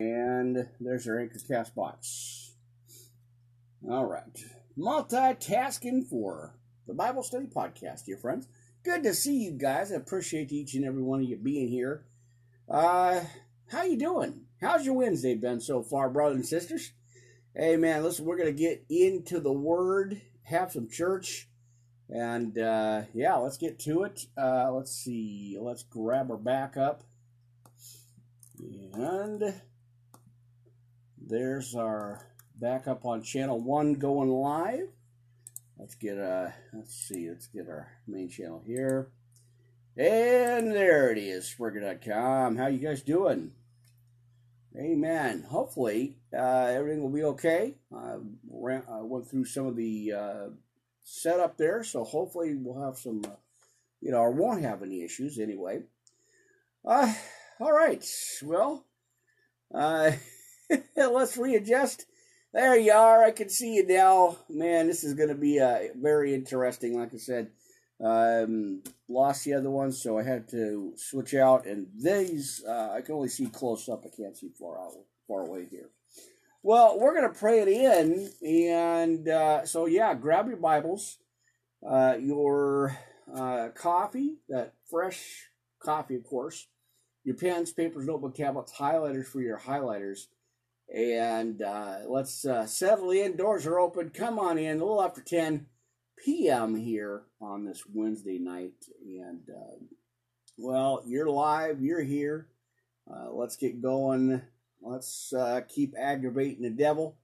And there's our Anchorcast box. All right. Multitasking for the Bible Study Podcast, dear friends. Good to see you guys. I appreciate each and every one of you being here. Uh, how you doing? How's your Wednesday been so far, brothers and sisters? Hey, man, listen, we're going to get into the Word, have some church, and uh, yeah, let's get to it. Uh, let's see. Let's grab our back up. And there's our backup on channel one going live. Let's get a, let's see, let's get our main channel here. And there it is, Springer.com. How you guys doing? Amen. Hopefully, uh, everything will be okay. I ran, I went through some of the uh, setup there, so hopefully we'll have some, uh, you know, or won't have any issues anyway. Uh, all right. Well, uh, let's readjust. There you are. I can see you now. Man, this is going to be uh, very interesting. Like I said, um, lost the other one, so I had to switch out. And these, uh, I can only see close up. I can't see far out, far away here. Well, we're going to pray it in. And uh, so, yeah, grab your Bibles, uh, your uh, coffee, that fresh coffee, of course, your pens, papers, notebook, tablets, highlighters for your highlighters and uh, let's uh, settle in. Doors are open. Come on in. A little after 10 p.m. here on this Wednesday night. And, uh, well, you're live. You're here. Uh, let's get going. Let's uh, keep aggravating the devil.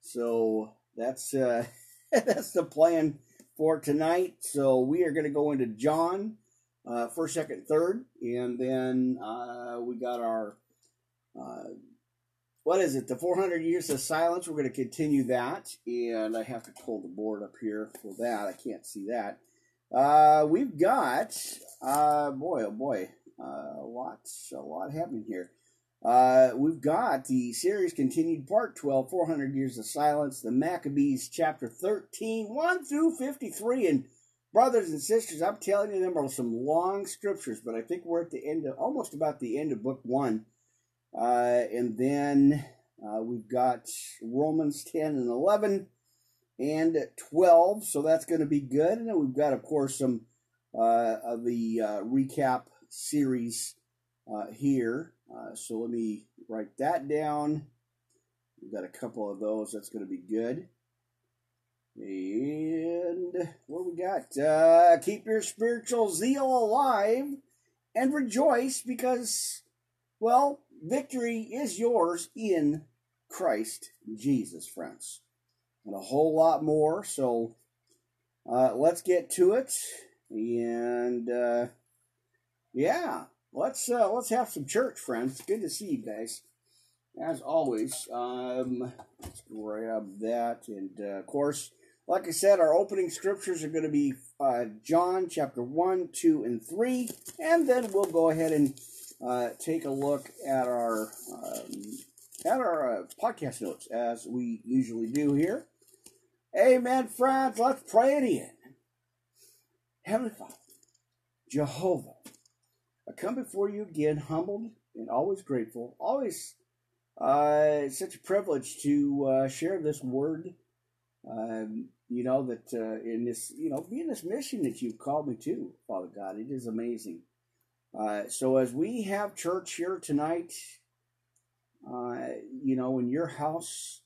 So that's uh, that's the plan for tonight. So we are going to go into John, first, second, third, and then we got our what is it? The 400 years of silence. We're going to continue that, and I have to pull the board up here for that. I can't see that. Uh, we've got, uh, boy, oh boy, uh, a lot, happening here. Uh, we've got the series continued, part 12, 400 Years of Silence, the Maccabees, chapter 13, 1 through 53. And brothers and sisters, I'm telling you, them are some long scriptures, but I think we're at the end of, almost about the end of book one. Uh, and then uh, we've got Romans 10 and 11 and 12. So that's going to be good. And we've got, of course, some uh, of the uh, recap series uh, here. Uh, so let me write that down. We've got a couple of those. That's going to be good. And what we got? Keep your spiritual zeal alive and rejoice because, well, victory is yours in Christ Jesus, friends. And a whole lot more. So uh, let's get to it. And uh, yeah, let's uh, let's have some church, friends. Good to see you guys. As always, um, let's grab that. And uh, of course, like I said, our opening scriptures are going to be uh, John chapter 1, 2, and 3. And then we'll go ahead and uh, take a look at our um, at our uh, podcast notes as we usually do here. Amen, friends. Let's pray it in. Heavenly Father, Jehovah, I come before you again, humbled and always grateful. Always uh, such a privilege to uh, share this word. Um, you know that uh, in this, you know, be in this mission that you've called me to, Father God. It is amazing. Uh, so as we have church here tonight, uh, you know, in your house,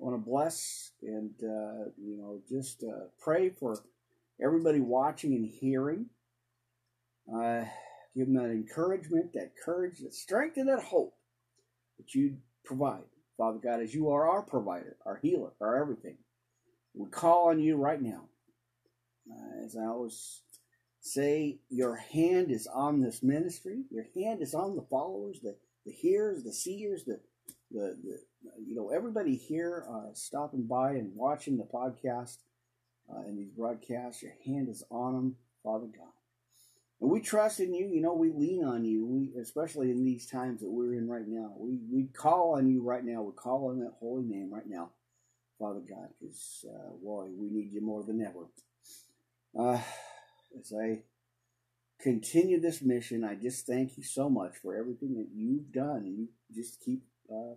I want to bless and uh, you know just uh, pray for everybody watching and hearing. Uh, give them that encouragement, that courage, that strength, and that hope that you provide, Father God, as you are our provider, our healer, our everything. We call on you right now. Uh, as I always say your hand is on this ministry. Your hand is on the followers, the, the hearers, the seers, the, the, the you know, everybody here uh, stopping by and watching the podcast uh, and these broadcasts. Your hand is on them, Father God. And we trust in you. You know, we lean on you. We, especially in these times that we're in right now. We we call on you right now. We call on that holy name right now, Father God, because uh, boy, we need you more than ever. Uh, as I continue this mission, I just thank you so much for everything that you've done you just keep uh,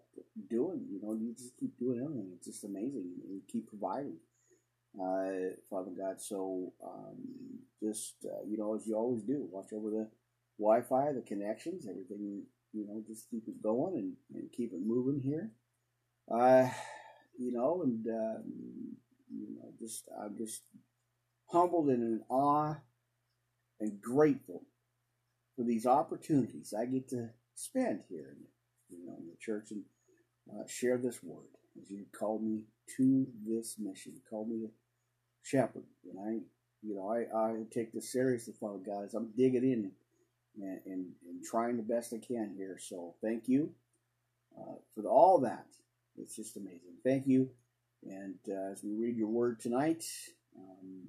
doing. You know, you just keep doing everything. It's just amazing. You keep providing, uh, Father God. So um, just uh, you know, as you always do, watch over the Wi-Fi, the connections, everything. You know, just keep it going and, and keep it moving here. Uh, you know, and um, you know, just I'm just humbled and in awe and grateful for these opportunities I get to spend here in you know in the church and uh, share this word as you called me to this mission, called me to shepherd, and I, you know, I, I take this seriously, Father God, as I'm digging in and, and, and trying the best I can here. So thank you uh, for all that. It's just amazing. Thank you. And uh, as we read your word tonight, um,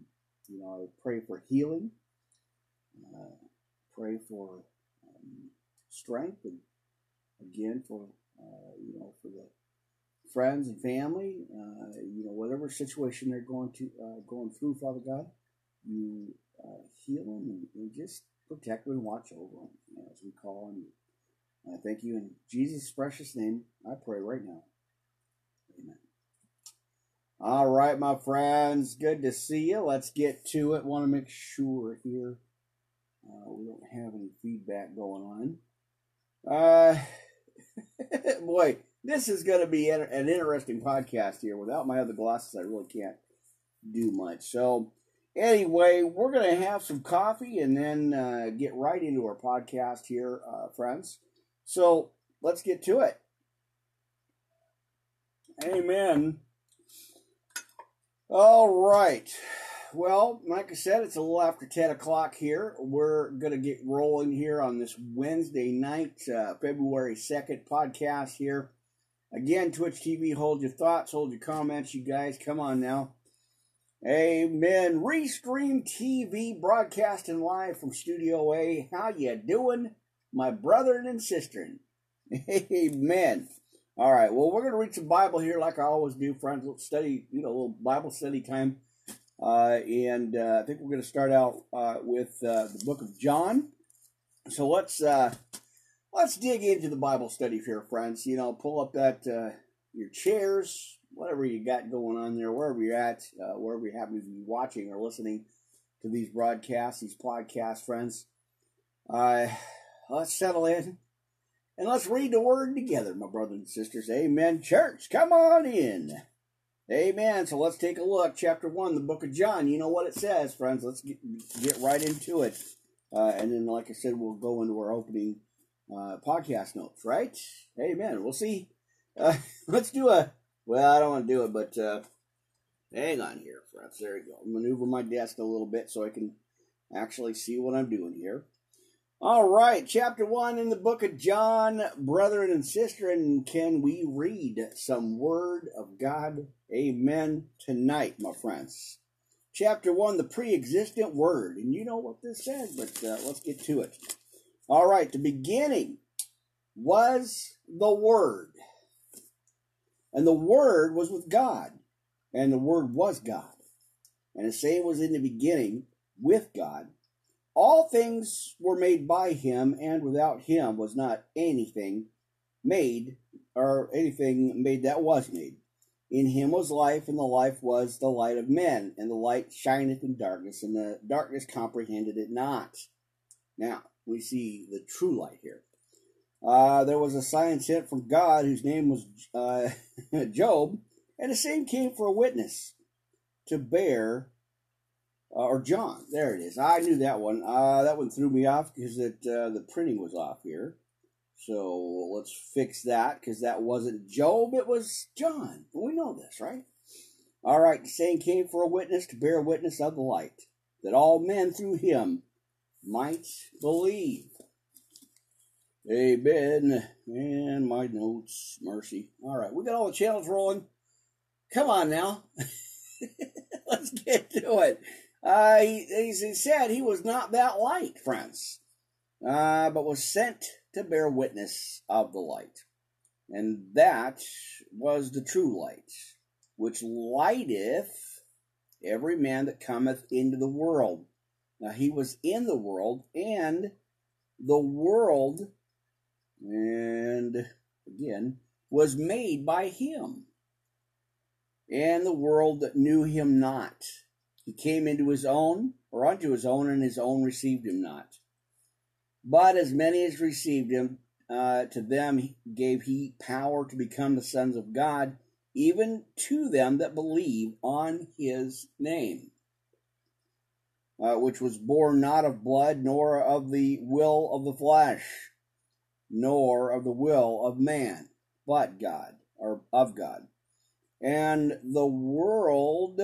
you know, I pray for healing, uh, pray for um, strength, and again for uh, you know for the friends and family, uh, you know, whatever situation they're going to uh, going through, Father God, you uh, heal them and, and, just protect them and watch over them you know, as we call on you. I thank you in Jesus' precious name. I pray right now. Amen. All right, my friends, good to see you. Let's get to it. Want to make sure here uh, we don't have any feedback going on. Uh, boy, this is going to be an interesting podcast here. Without my other glasses, I really can't do much. So, anyway, we're going to have some coffee and then uh, get right into our podcast here, uh, friends. So, let's get to it. Amen. All right. Well, like I said, it's a little after 10 o'clock here. We're going to get rolling here on this Wednesday night, uh, February 2nd podcast here. Again, Twitch TV, hold your thoughts, hold your comments, you guys. Come on now. Amen. Restream TV broadcasting live from Studio A. How you doing, my brother and sister? Amen. All right. Well, we're going to read some Bible here, like I always do, friends. Let's study, you know, a little Bible study time. Uh, and uh, I think we're going to start out uh, with uh, the book of John. So let's uh, let's dig into the Bible study here, friends. You know, pull up that uh, your chairs, whatever you got going on there, wherever you're at, wherever you happen to be watching or listening to these broadcasts, these podcasts, friends. let's settle in and let's read the word together, my brothers and sisters. Amen. Church, come on in. Amen. So let's take a look. Chapter 1, the book of John. You know what it says, friends. Let's get, get right into it. Uh, and then, like I said, we'll go into our opening uh, podcast notes, right? Amen. We'll see. Uh, let's do a, well, I don't want to do it, but uh, hang on here, friends. There you go. Maneuver my desk a little bit so I can actually see what I'm doing here. All right, chapter one in the book of John, brethren and sister, and can we read some word of God? Amen. Tonight, my friends. Chapter one, the pre-existent word, and you know what this says, but uh, let's get to it. All right, the beginning was the Word, and the Word was with God, and the Word was God, and the same was in the beginning with God all things were made by him, and without him was not anything made, or anything made that was made. In him was life, and the life was the light of men, and the light shineth in darkness, and the darkness comprehended it not. Now, we see the true light here. Uh, there was a sign sent from God whose name was uh, Job, and the same came for a witness to bear uh, or John. There it is. I knew that one. Uh, that one threw me off because uh, the printing was off here. So let's fix that because that wasn't Job. It was John. We know this, right? All right. The saying came for a witness to bear witness of the light, that all men through him might believe. Amen. And my notes, mercy. All right, we got all the channels rolling. Come on now. Let's get to it. Uh, he, he said he was not that light, friends, uh, but was sent to bear witness of the light. And that was the true light, which lighteth every man that cometh into the world. Now he was in the world, and the world, and again, was made by him. And the world that knew him not. He came into his own, or unto his own, and his own received him not. But as many as received him, uh, to them gave he power to become the sons of God, even to them that believe on his name, uh, which was born not of blood, nor of the will of the flesh, nor of the will of man, but God, or of God. And the world,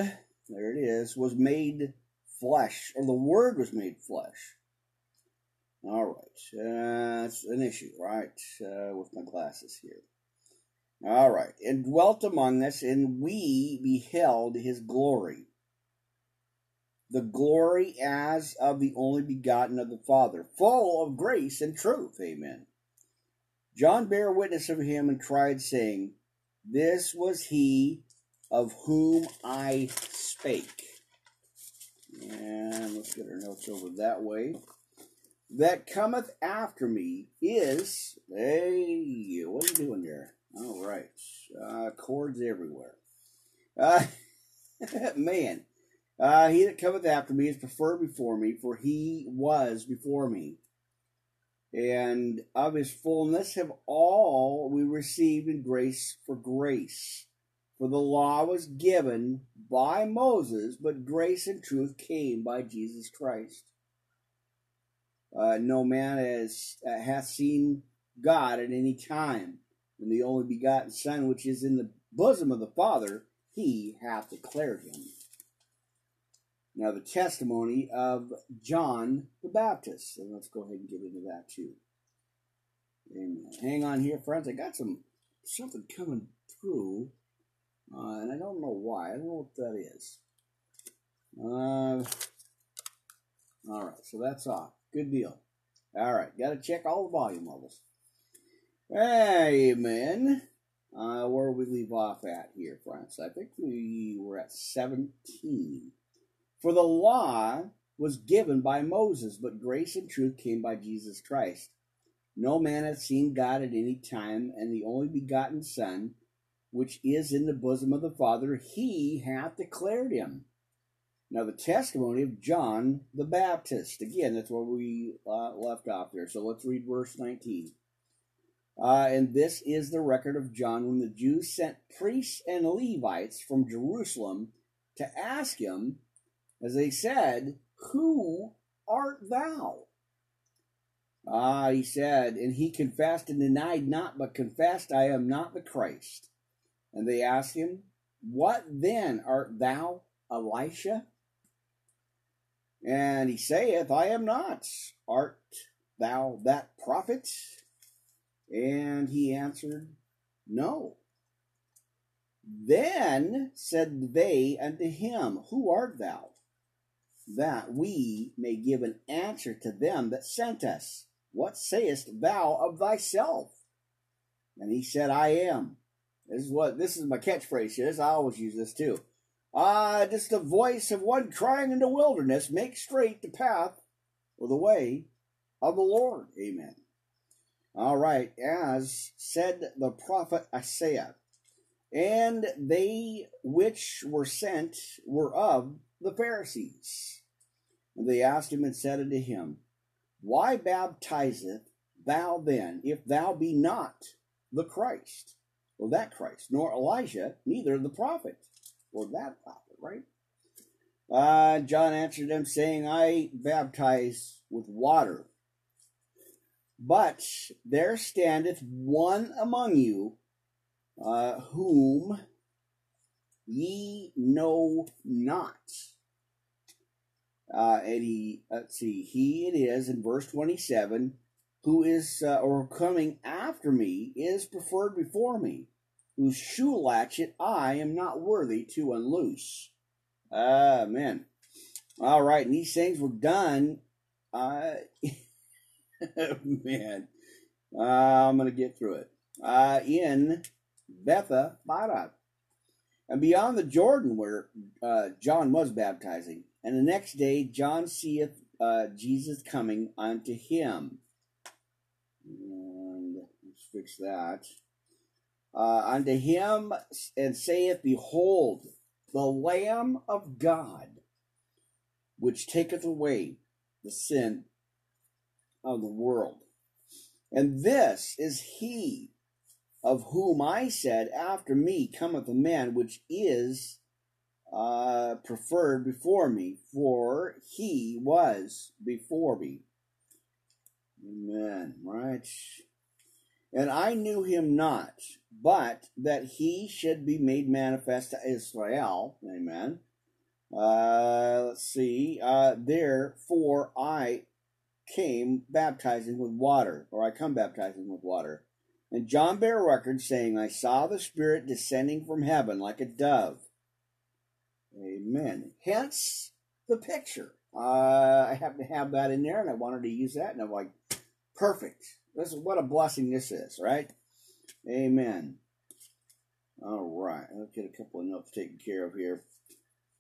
there it is, was made flesh, or the Word was made flesh. All right, uh, that's an issue, right, uh, with my glasses here. All right, and dwelt among us, and we beheld his glory. The glory as of the only begotten of the Father, full of grace and truth. Amen. John bare witness of him and cried, saying, This was he of whom I spake. And let's get our notes over that way. That cometh after me is, hey, what are you doing there? All right, uh, cords everywhere. Uh, man, uh, he that cometh after me is preferred before me, for he was before me and of his fullness have all we received in grace for grace. For the law was given by Moses, but grace and truth came by Jesus Christ. Uh, no man has uh, hath seen God at any time, and the only begotten Son, which is in the bosom of the Father, he hath declared him. Now, the testimony of John the Baptist. And let's go ahead and get into that too. Amen. Hang on here, friends. I got some something coming through, uh, and I don't know why. I don't know what that is. Uh, all right, so that's off. Good deal. All right, got to check all the volume levels. Amen. Uh, where we leave off at here, friends? I think we were at 17. For the law was given by Moses, but grace and truth came by Jesus Christ. No man hath seen God at any time, and the only begotten Son, which is in the bosom of the Father, he hath declared him. Now, the testimony of John the Baptist. Again, that's where we uh, left off there. So let's read verse 19. Uh, and this is the record of John when the Jews sent priests and Levites from Jerusalem to ask him as they said, Who art thou? Ah, he said, and he confessed and denied not, but confessed, I am not the Christ. And they asked him, What then art thou, Elisha? And he saith, I am not. Art thou that prophet? And he answered, No. Then said they unto him, Who art thou? that we may give an answer to them that sent us. What sayest thou of thyself? And he said, I am. This is what this is my catchphrase is. I always use this too. Ah, uh, just the voice of one crying in the wilderness, make straight the path or the way of the Lord. Amen. All right, as said the prophet Isaiah, and they which were sent were of the Pharisees. And they asked him and said unto him, Why baptizeth thou then, if thou be not the Christ, or that Christ, nor Elijah, neither the prophet, or that prophet, right? Uh, John answered them, saying, I baptize with water. But there standeth one among you, uh, whom ye know not uh, and he, let's see, he it is in verse 27 who is, uh, or coming after me, is preferred before me, whose shoe latchet I am not worthy to unloose. Amen. All right, and these things were done. Uh, man, uh, I'm going to get through it. Uh, in Betha, Bada, and beyond the Jordan where uh, John was baptizing. And the next day, John seeth uh, Jesus coming unto him. Fix that. uh, unto him and saith, Behold, the Lamb of God, which taketh away the sin of the world. And this is he of whom I said, After me cometh a man which is uh, preferred before me, for he was before me. Amen. Right. And I knew him not, but that he should be made manifest to Israel. Amen. Uh, let's see. Uh, therefore I came baptizing with water, or I come baptizing with water. And John bare record, saying, I saw the Spirit descending from heaven like a dove. Amen. Hence the picture. Uh, I happen to have that in there, and I wanted to use that, and I'm like, perfect. This is what a blessing this is, right? Amen. All right, let's get a couple of notes taken care of here.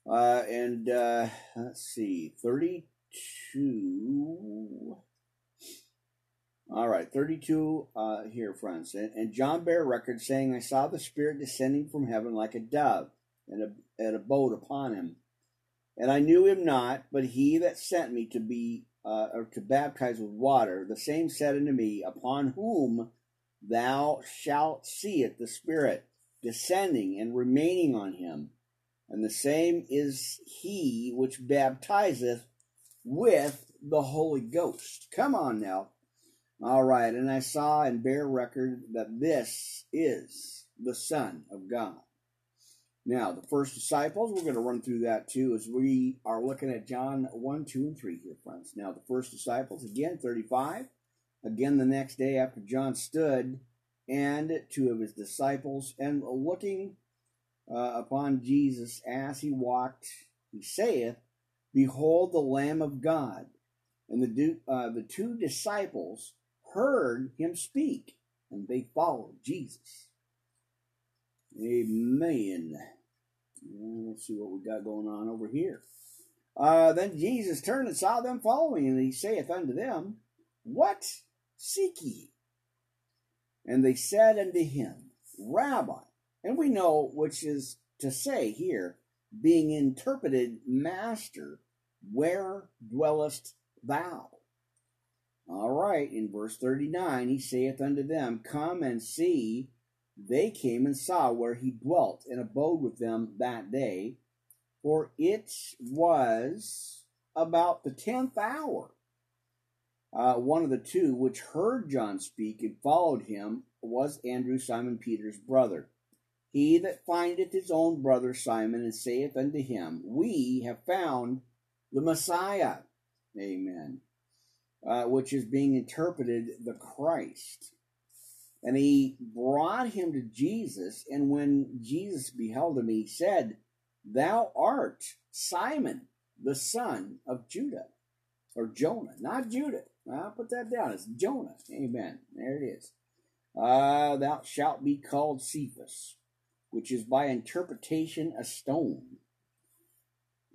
Uh, and uh, let's see, 32. All right, 32 uh, here, friends. And, and John bare record saying, I saw the Spirit descending from heaven like a dove and, a, and abode upon him. And I knew him not, but he that sent me to be uh, or to baptize with water, the same said unto me, Upon whom thou shalt see it, the Spirit descending and remaining on him. And the same is he which baptizeth with the Holy Ghost. Come on now. All right, and I saw and bear record that this is the Son of God. Now, the first disciples, we're going to run through that too as we are looking at John 1, 2, and 3 here, Now, the first disciples, again, 35. Again, the next day after John stood and two of his disciples, and looking uh, upon Jesus as he walked, he saith, Behold the Lamb of God. And the, uh, the two disciples heard him speak, and they followed Jesus. Amen. Let's see what we got going on over here. Uh, then Jesus turned and saw them following, and he saith unto them, What seek ye? And they said unto him, Rabbi. And we know which is to say here, being interpreted, Master, where dwellest thou? All right, in verse 39, he saith unto them, Come and see they came and saw where he dwelt and abode with them that day, for it was about the tenth hour. Uh, one of the two which heard John speak and followed him was Andrew, Simon Peter's brother. He that findeth his own brother Simon and saith unto him, We have found the Messiah. Amen. Uh, which is being interpreted the Christ. And he brought him to Jesus. And when Jesus beheld him, he said, Thou art Simon, the son of Judah, or Jonah, not Judah. I'll put that down. It's Jonah. Amen. There it is. Uh, thou shalt be called Cephas, which is by interpretation a stone.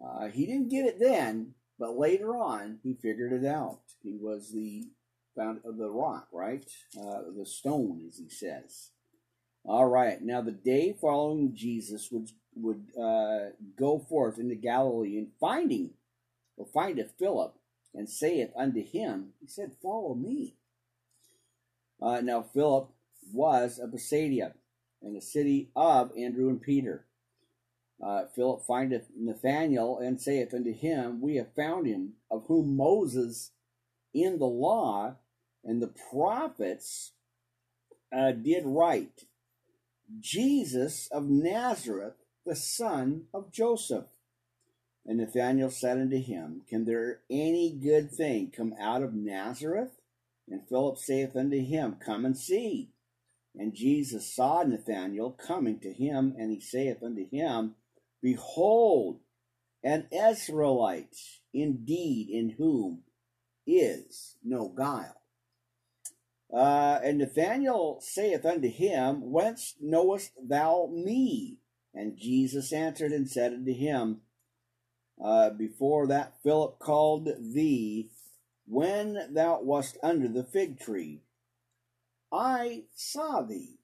Uh, he didn't get it then, but later on he figured it out. He was the found of the rock, right? Uh, the stone, as he says. All right. Now, the day following Jesus would would uh, go forth into Galilee and finding or findeth Philip and saith unto him, he said, "Follow me." Uh, now, Philip was of Bethsaida, in the city of Andrew and Peter. Uh, Philip findeth Nathanael and saith unto him, We have found him, of whom Moses in the law and the prophets uh, did write Jesus of Nazareth, the son of Joseph. And Nathanael said unto him, Can there any good thing come out of Nazareth? And Philip saith unto him, Come and see. And Jesus saw Nathanael coming to him, and he saith unto him, Behold, an Israelite indeed, in whom is no guile. Uh, and Nathanael saith unto him, Whence knowest thou me? And Jesus answered and said unto him, uh, Before that Philip called thee, when thou wast under the fig tree, I saw thee.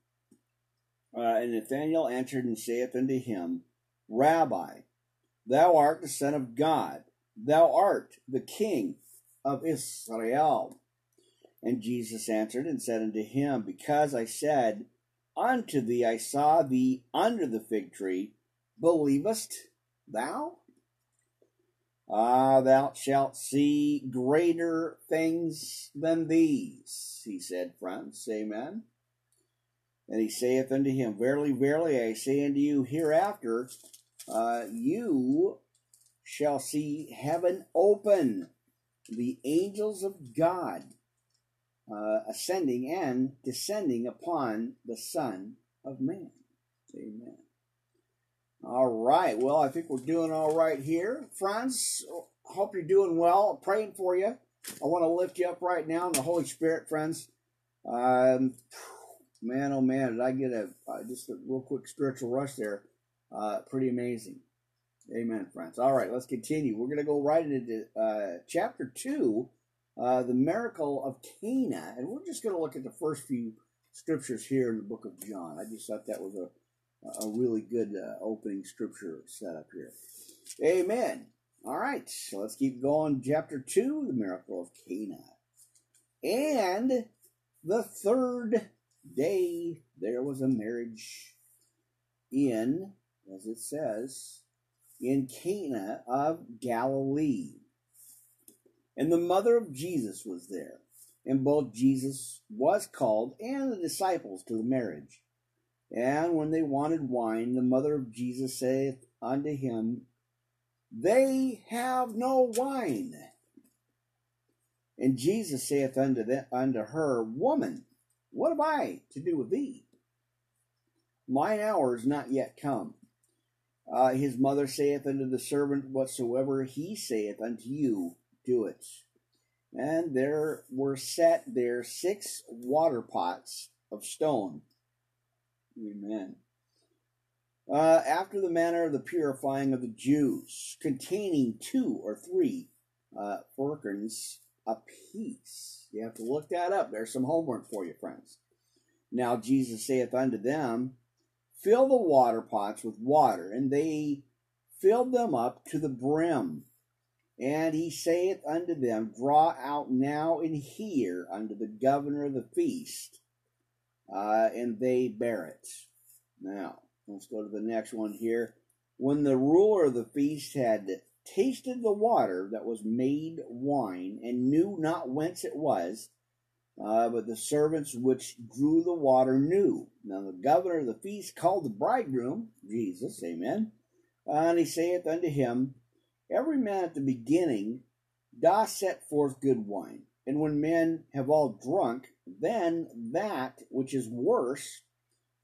Uh, and Nathanael answered and saith unto him, Rabbi, thou art the Son of God, thou art the King of Israel. And Jesus answered and said unto him, Because I said unto thee, I saw thee under the fig tree, believest thou? Ah, thou shalt see greater things than these, he said, friends. Amen. And he saith unto him, Verily, verily, I say unto you, hereafter uh, you shall see heaven open, the angels of God uh, ascending and descending upon the Son of Man. Amen. All right. Well, I think we're doing all right here. Friends, hope you're doing well. praying for you. I want to lift you up right now in the Holy Spirit, friends. Um, man, oh man, did I get a uh, just a real quick spiritual rush there? Uh, pretty amazing. Amen, friends. All right, let's continue. We're going to go right into uh, chapter 2, uh, the miracle of Cana. And we're just going to look at the first few scriptures here in the book of John. I just thought that was a a really good uh, opening scripture setup here. Amen. All right, so let's keep going. Chapter 2, the miracle of Cana. And the third day there was a marriage in, as it says, in Cana of Galilee. And the mother of Jesus was there. And both Jesus was called and the disciples to the marriage. And when they wanted wine, the mother of Jesus saith unto him, They have no wine. And Jesus saith unto, unto her, Woman, what have I to do with thee? Mine hour is not yet come. Uh, his mother saith unto the servant, Whatsoever he saith unto you, do it. And there were set there six water pots of stone Amen. Uh, after the manner of the purifying of the Jews, containing two or three uh, firkins apiece. You have to look that up. There's some homework for you, friends. Now Jesus saith unto them, Fill the water pots with water, and they filled them up to the brim. And he saith unto them, Draw out now and here unto the governor of the feast uh, and they bear it. Now, let's go to the next one here. When the ruler of the feast had tasted the water that was made wine, and knew not whence it was, uh, but the servants which drew the water knew. Now the governor of the feast called the bridegroom, Jesus, amen, and he saith unto him, Every man at the beginning doth set forth good wine, and when men have all drunk, then that which is worse,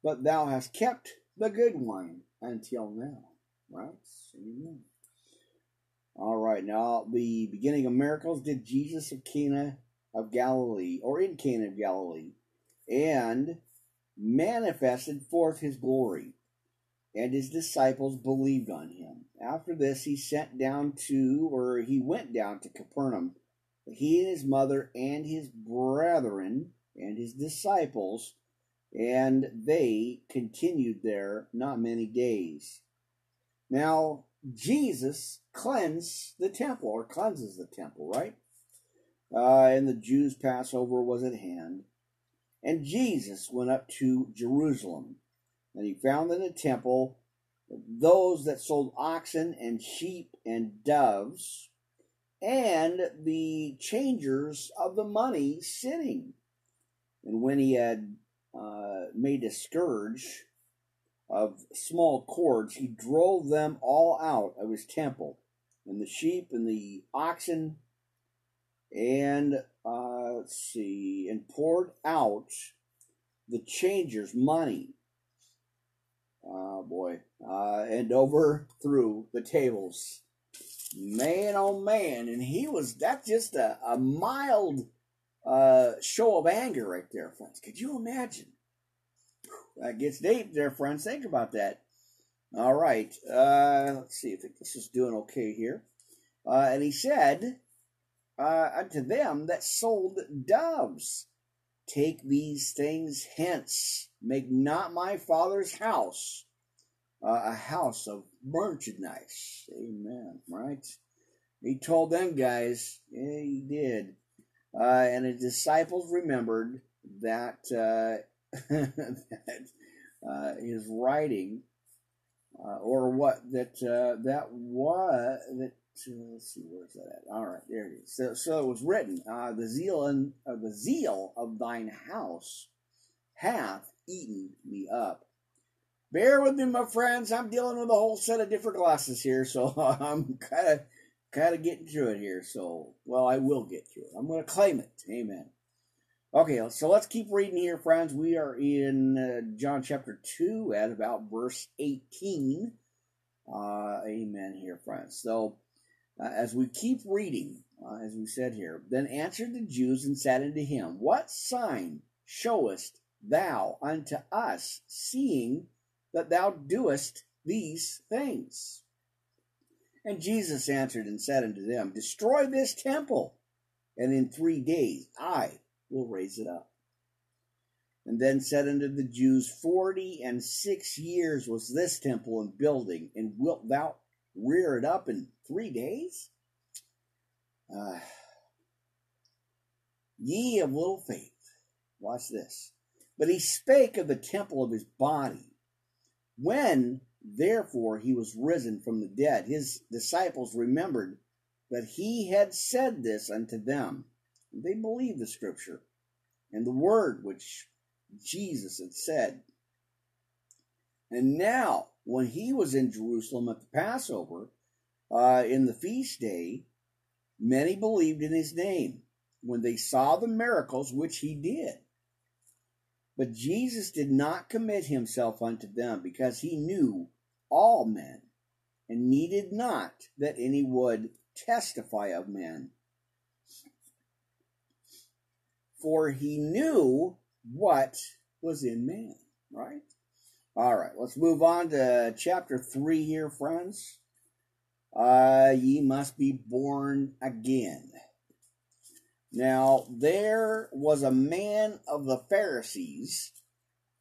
but thou hast kept the good wine until now. Right? Amen. All right, now the beginning of miracles did Jesus of Cana of Galilee, or in Cana of Galilee, and manifested forth his glory, and his disciples believed on him. After this, he sent down to, or he went down to Capernaum he and his mother and his brethren and his disciples, and they continued there not many days. Now, Jesus cleansed the temple, or cleanses the temple, right? Uh, and the Jews' Passover was at hand. And Jesus went up to Jerusalem, and he found in the temple those that sold oxen and sheep and doves and the changers of the money sitting. And when he had uh, made a scourge of small cords, he drove them all out of his temple, and the sheep and the oxen, and uh, let's see, and poured out the changers' money. Oh boy, uh, and overthrew the tables. Man oh man. And he was that's just a, a mild uh, show of anger right there friends. Could you imagine? That gets deep there friends. Think about that. All right. Uh, let's see. I think this is doing okay here. Uh, and he said uh, unto them that sold doves take these things hence Make not my father's house uh, a house of merchandise. Amen. Right? He told them guys, yeah, he did. Uh, and his disciples remembered that, uh, that uh, his writing, uh, or what that uh, that was that. let's see, where's that at? All right, there it is. So, so it was written, "The zeal and the zeal of thine house hath eaten me up." Bear with me, my friends. I'm dealing with a whole set of different glasses here, so I'm kind of kind of getting through it here. So, well, I will get through it. I'm going to claim it. Amen. Okay, so let's keep reading here, friends. We are in uh, John chapter 2 at about verse 18. Uh, amen here, friends. So, uh, as we keep reading, uh, as we said here, then answered the Jews and said unto him, What sign showest thou unto us, seeing that thou doest these things? And Jesus answered and said unto them, Destroy this temple, and in three days I will raise it up. And then said unto the Jews, Forty and six years was this temple in building, and wilt thou rear it up in three days? Uh, ye of little faith. Watch this. But he spake of the temple of his body. When, therefore, he was risen from the dead, his disciples remembered that he had said this unto them. They believed the scripture and the word which Jesus had said. And now, when he was in Jerusalem at the Passover, uh, in the feast day, many believed in his name when they saw the miracles which he did. But Jesus did not commit himself unto them because he knew all men and needed not that any would testify of men. For he knew what was in man, right? All right, let's move on to chapter 3 here, friends. Uh, ye must be born again. Now, there was a man of the Pharisees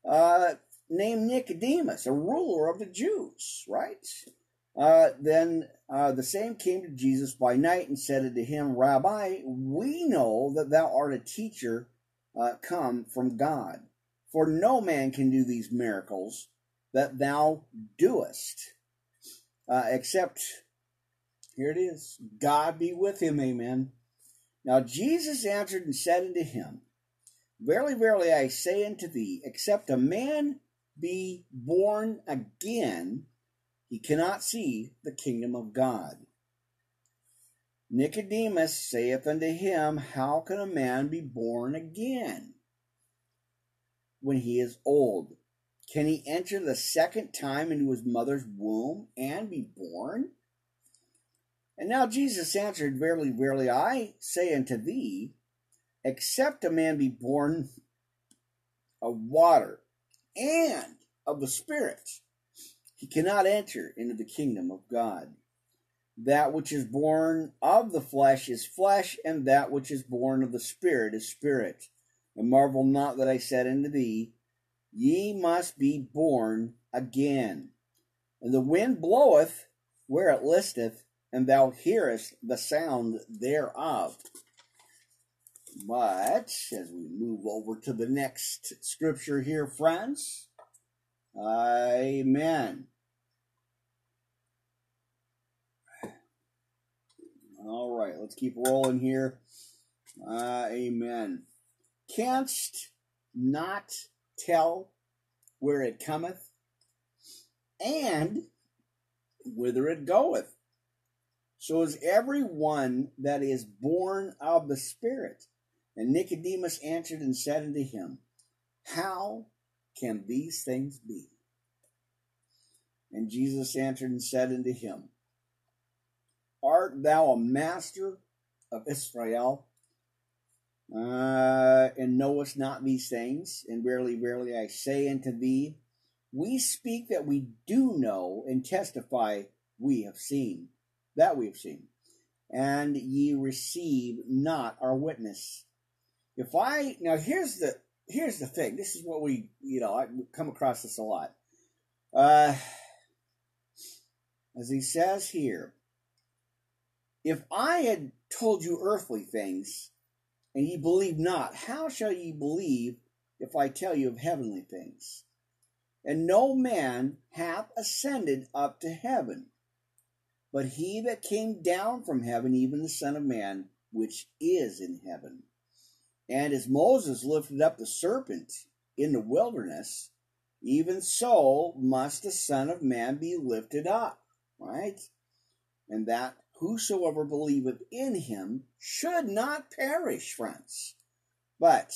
uh, named Nicodemus, a ruler of the Jews, right? Uh, then uh, the same came to Jesus by night and said unto him, Rabbi, we know that thou art a teacher uh, come from God, for no man can do these miracles that thou doest, uh, except, here it is, God be with him, amen. Now Jesus answered and said unto him, Verily, verily, I say unto thee, except a man be born again, he cannot see the kingdom of God. Nicodemus saith unto him, How can a man be born again when he is old? Can he enter the second time into his mother's womb and be born? And now Jesus answered, Verily, verily, I say unto thee, except a man be born of water and of the Spirit, he cannot enter into the kingdom of God. That which is born of the flesh is flesh, and that which is born of the Spirit is spirit. And marvel not that I said unto thee, Ye must be born again. And the wind bloweth where it listeth, and thou hearest the sound thereof. But as we move over to the next scripture here, friends, amen. All right, let's keep rolling here. Uh, amen. Canst not tell where it cometh and whither it goeth. So is every one that is born of the Spirit. And Nicodemus answered and said unto him, How can these things be? And Jesus answered and said unto him, Art thou a master of Israel, uh, and knowest not these things? And verily, verily, I say unto thee, we speak that we do know, and testify we have seen that we have seen, and ye receive not our witness. If I now here's the here's the thing. This is what we, you know, I come across this a lot. Uh, as he says here, if I had told you earthly things, and ye believe not, how shall ye believe if I tell you of heavenly things? And no man hath ascended up to heaven, but he that came down from heaven, even the Son of Man, which is in heaven. And as Moses lifted up the serpent in the wilderness, even so must the Son of Man be lifted up, right? And that whosoever believeth in him should not perish, friends, but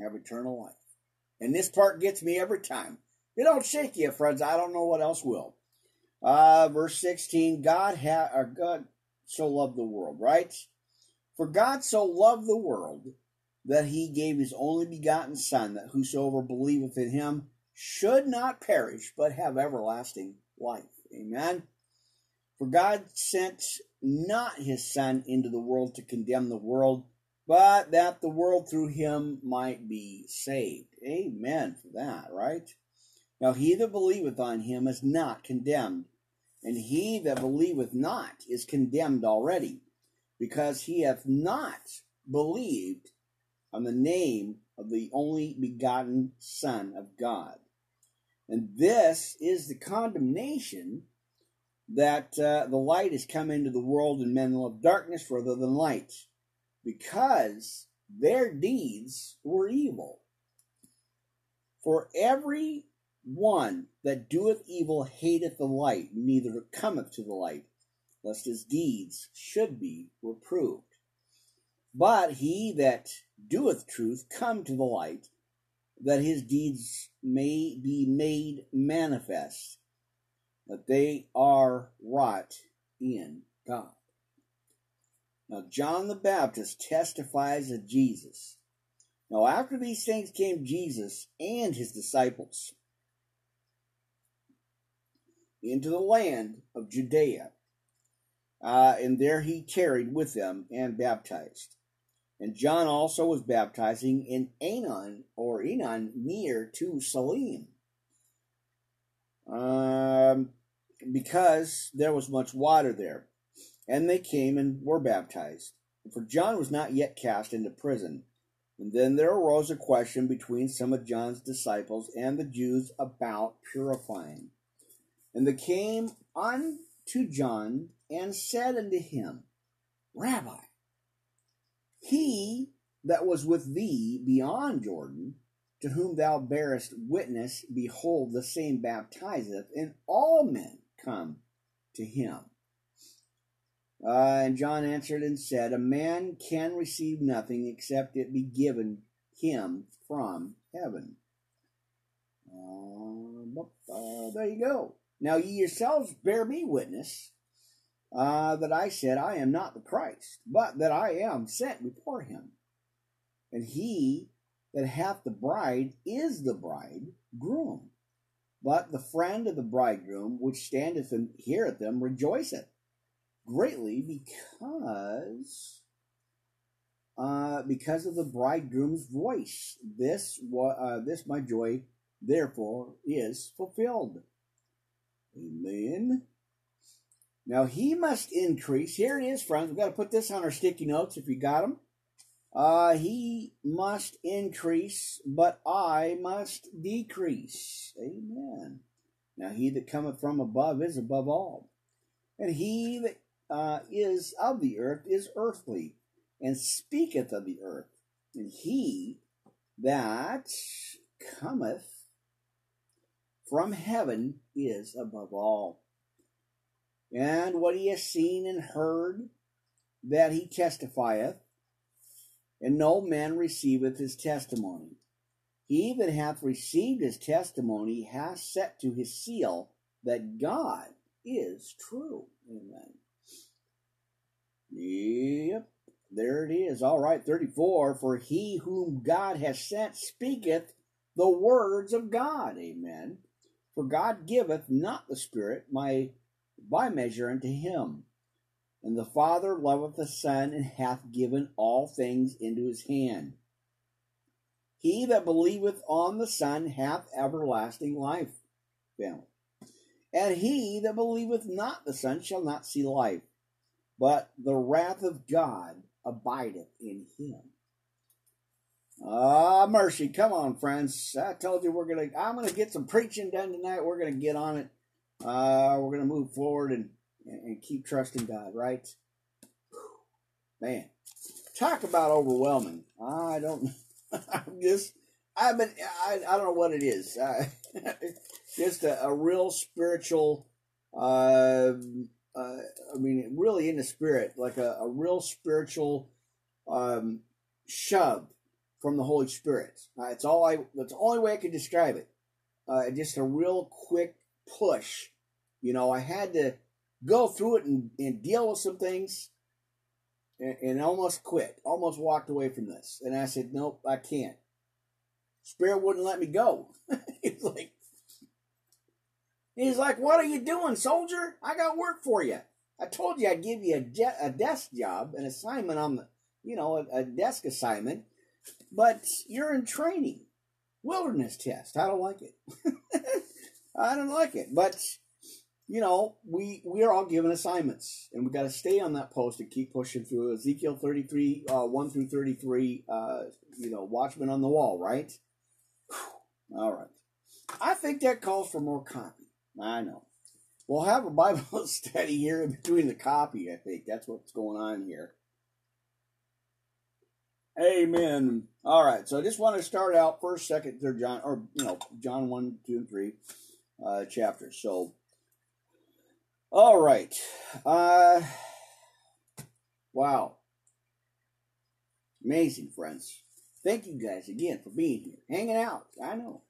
have eternal life. And this part gets me every time. It don't shake you, friends. I don't know what else will. Uh, verse 16, God ha- or God so loved the world, right? For God so loved the world that he gave his only begotten Son, that whosoever believeth in him should not perish, but have everlasting life. Amen. For God sent not his Son into the world to condemn the world, but that the world through him might be saved. Amen for that, right? Now he that believeth on him is not condemned, and he that believeth not is condemned already, because he hath not believed on the name of the only begotten Son of God. And this is the condemnation that uh, the light has come into the world and men love darkness rather than light because their deeds were evil. For every one that doeth evil hateth the light, neither cometh to the light, lest his deeds should be reproved. But he that doeth truth come to the light, that his deeds may be made manifest, that they are wrought in God. Now, John the Baptist testifies of Jesus. Now, after these things came Jesus and his disciples into the land of Judea, uh, and there he tarried with them and baptized. And John also was baptizing in Aenon or Enon near to Salim. Um, because there was much water there. And they came and were baptized. For John was not yet cast into prison. And then there arose a question between some of John's disciples and the Jews about purifying. And they came unto John and said unto him, Rabbi, he that was with thee beyond Jordan, to whom thou bearest witness, behold, the same baptizeth, and all men come to him. Uh, and John answered and said, A man can receive nothing except it be given him from heaven. Uh, uh, there you go. Now ye yourselves bear me witness uh, that I said, I am not the Christ, but that I am sent before him. And he that hath the bride is the bridegroom. But the friend of the bridegroom, which standeth and heareth them, rejoiceth greatly because uh, because of the bridegroom's voice. This uh, this my joy therefore is fulfilled. Amen. Now he must increase. Here it is, friends. We've got to put this on our sticky notes if you got them. Uh, he must increase, but I must decrease. Amen. Now he that cometh from above is above all. And he that uh, is of the earth is earthly, and speaketh of the earth. And he that cometh from heaven is above all. And what he has seen and heard, that he testifieth, and no man receiveth his testimony. He that hath received his testimony hath set to his seal that God is true. Amen. Yep, there it is. All right, 34. For he whom God has sent speaketh the words of God. Amen. For God giveth not the Spirit my, by measure unto him. And the Father loveth the Son and hath given all things into his hand. He that believeth on the Son hath everlasting life. Family. And he that believeth not the Son shall not see life, but the wrath of God abideth in him. Ah, mercy. Come on, friends. I told you we're going to, I'm going to get some preaching done tonight. We're going to get on it. Uh, we're going to move forward and, and keep trusting God, right? Man, talk about overwhelming. I don't, I'm just, I've been, I, I don't know what it is. Uh, just a, a, real spiritual, uh, uh, I mean, really in the spirit, like a, a real spiritual um, shove from the Holy Spirit. Uh, it's all I. That's the only way I can describe it. Uh, just a real quick push. You know, I had to go through it and, and deal with some things, and, and almost quit. Almost walked away from this, and I said, "Nope, I can't." Spirit wouldn't let me go. he's like, he's like, "What are you doing, soldier? I got work for you. I told you I'd give you a, de- a desk job, an assignment on the, you know, a, a desk assignment." But you're in training. Wilderness test. I don't like it. I don't like it. But you know, we we are all given assignments, and we got to stay on that post and keep pushing through. Ezekiel thirty three, uh, one through thirty three. Uh, you know, watchman on the wall, right? All right. I think that calls for more copy. I know. We'll have a Bible study here in between the copy. I think that's what's going on here. Amen. All right. So I just want to start out first, second, third John, or you know, John one, two, and three uh, chapters. So, all right. Uh, wow. Amazing, friends. Thank you guys again for being here, hanging out. I know.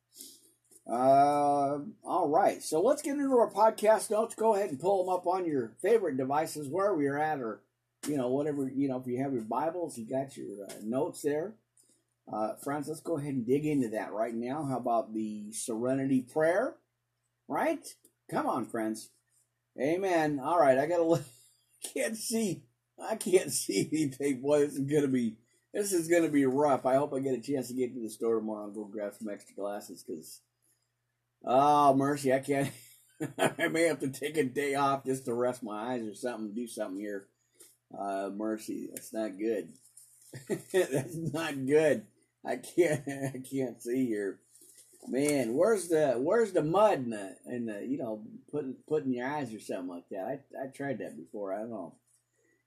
Uh, all right. So let's get into our podcast notes. Go ahead and pull them up on your favorite devices, wherever you're at, or you know, whatever, you know, if you have your Bibles, you got your uh, notes there. Uh, friends, let's go ahead and dig into that right now. How about the serenity prayer? Right? Come on, friends. Amen. All right, I gotta look. Can't see. I can't see anything. Boy, this is gonna be. This is gonna be rough. I hope I get a chance to get to the store tomorrow and go grab some extra glasses because. Oh mercy, I can't. I may have to take a day off just to rest my eyes or something. Do something here. Uh, mercy, that's not good. that's not good. I can't. I can't see here. Man, where's the where's the mud in the in the you know putting putting your eyes or something like that? I I tried that before. I don't know.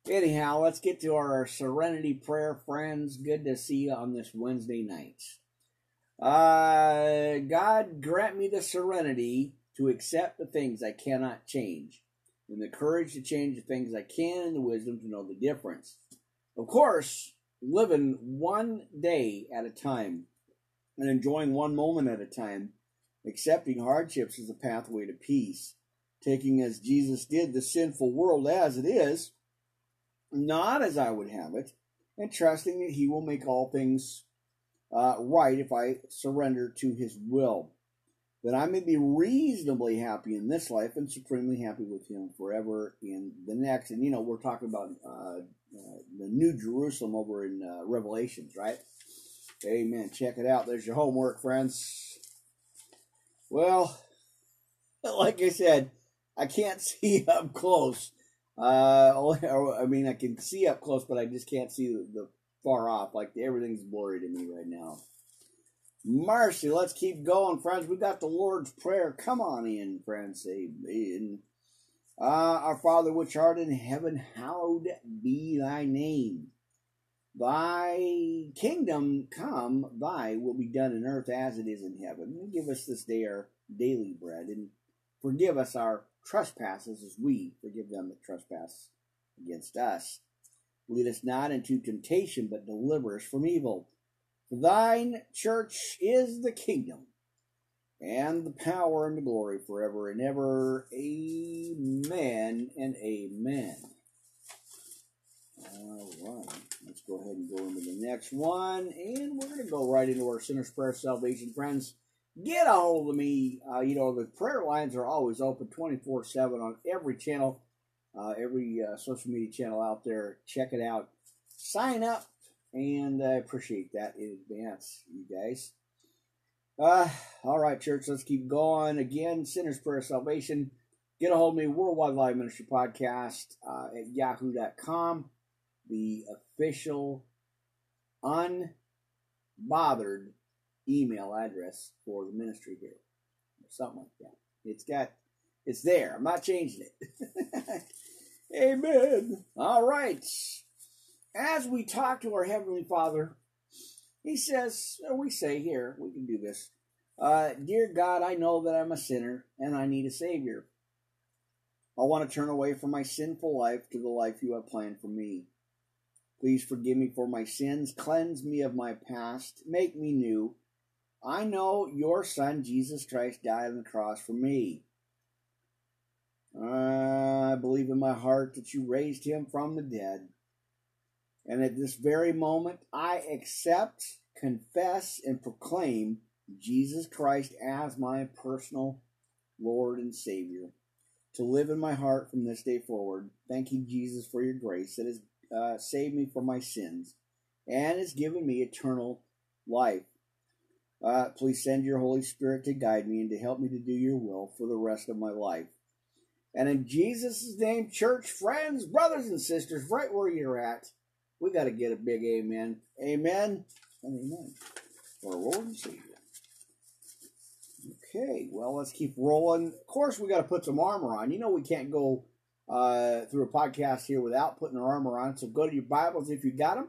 Anyhow, let's get to our serenity prayer, friends. Good to see you on this Wednesday night. Uh, God grant me the serenity to accept the things I cannot change and the courage to change the things I can and the wisdom to know the difference. Of course, living one day at a time and enjoying one moment at a time, accepting hardships as a pathway to peace, taking as Jesus did the sinful world as it is, not as I would have it, and trusting that He will make all things uh, right if I surrender to His will that I may be reasonably happy in this life and supremely happy with Him forever in the next. And you know, we're talking about uh, uh, the New Jerusalem over in uh, Revelations, right? Amen. Check it out. There's your homework, friends. Well, like I said, I can't see up close. Uh, I mean, I can see up close, but I just can't see the, the far off. Like everything's blurry to me right now. Mercy. Let's keep going, friends. We got the Lord's Prayer. Come on in, friends. Amen. Uh, our Father which art in heaven, hallowed be thy name. Thy kingdom come, thy will be done in earth as it is in heaven. give us this day our daily bread, and forgive us our trespasses as we forgive them that trespass against us. Lead us not into temptation, but deliver us from evil. Thine church is the kingdom and the power and the glory forever and ever. Amen and amen. All right, let's go ahead and go into the next one, and we're going to go right into our sinner's prayer salvation, friends. Get a hold of me. Uh, you know the prayer lines are always open, twenty four seven on every channel, uh, every uh, social media channel out there. Check it out. Sign up and I appreciate that in advance, you guys. Uh, all right, church, let's keep going. Again, Sinner's Prayer Salvation. Get a hold of me, Worldwide Live Ministry Podcast uh, at yahoo.com, the official unbothered email address for the ministry here, or something like that. It's got, it's there. I'm not changing it. Amen. All right. As we talk to our Heavenly Father, He says, we say here, we can do this. Uh, Dear God, I know that I'm a sinner and I need a Savior. I want to turn away from my sinful life to the life you have planned for me. Please forgive me for my sins, cleanse me of my past, make me new. I know your Son, Jesus Christ, died on the cross for me. I believe in my heart that you raised him from the dead. And at this very moment, I accept, confess, and proclaim Jesus Christ as my personal Lord and Savior to live in my heart from this day forward. Thank you, Jesus, for your grace that has uh, saved me from my sins and has given me eternal life. Uh, please send your Holy Spirit to guide me and to help me to do your will for the rest of my life. And in Jesus' name, church, friends, brothers, and sisters, right where you're at, we got to get a big amen. Amen amen. Lord and Savior. Okay, well, let's keep rolling. Of course, we got to put some armor on. You know, we can't go uh, through a podcast here without putting our armor on. So go to your Bibles if you got them,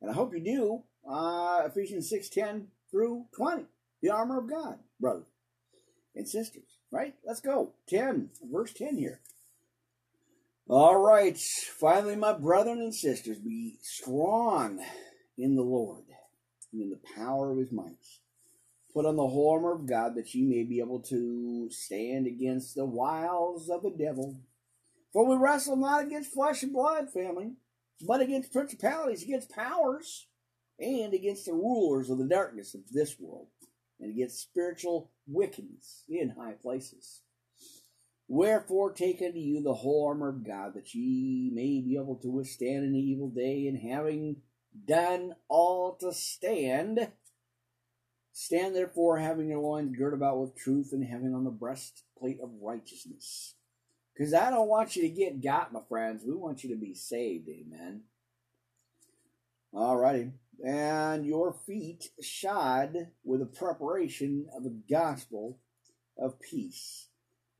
and I hope you do. Uh, Ephesians six ten through twenty, the armor of God, brothers and sisters. Right? Let's go. Ten, verse ten here. All right. Finally, my brethren and sisters, be strong in the Lord and in the power of His might Put on the whole armor of God that ye may be able to stand against the wiles of the devil. For we wrestle not against flesh and blood, family, but against principalities, against powers, and against the rulers of the darkness of this world, and against spiritual wickedness in high places. Wherefore take unto you the whole armor of God, that ye may be able to withstand an evil day, and having done all to stand, Stand therefore, having your loins girt about with truth, and having on the breastplate of righteousness. Because I don't want you to get got, my friends. We want you to be saved. Amen. Alrighty. And your feet shod with the preparation of the gospel of peace.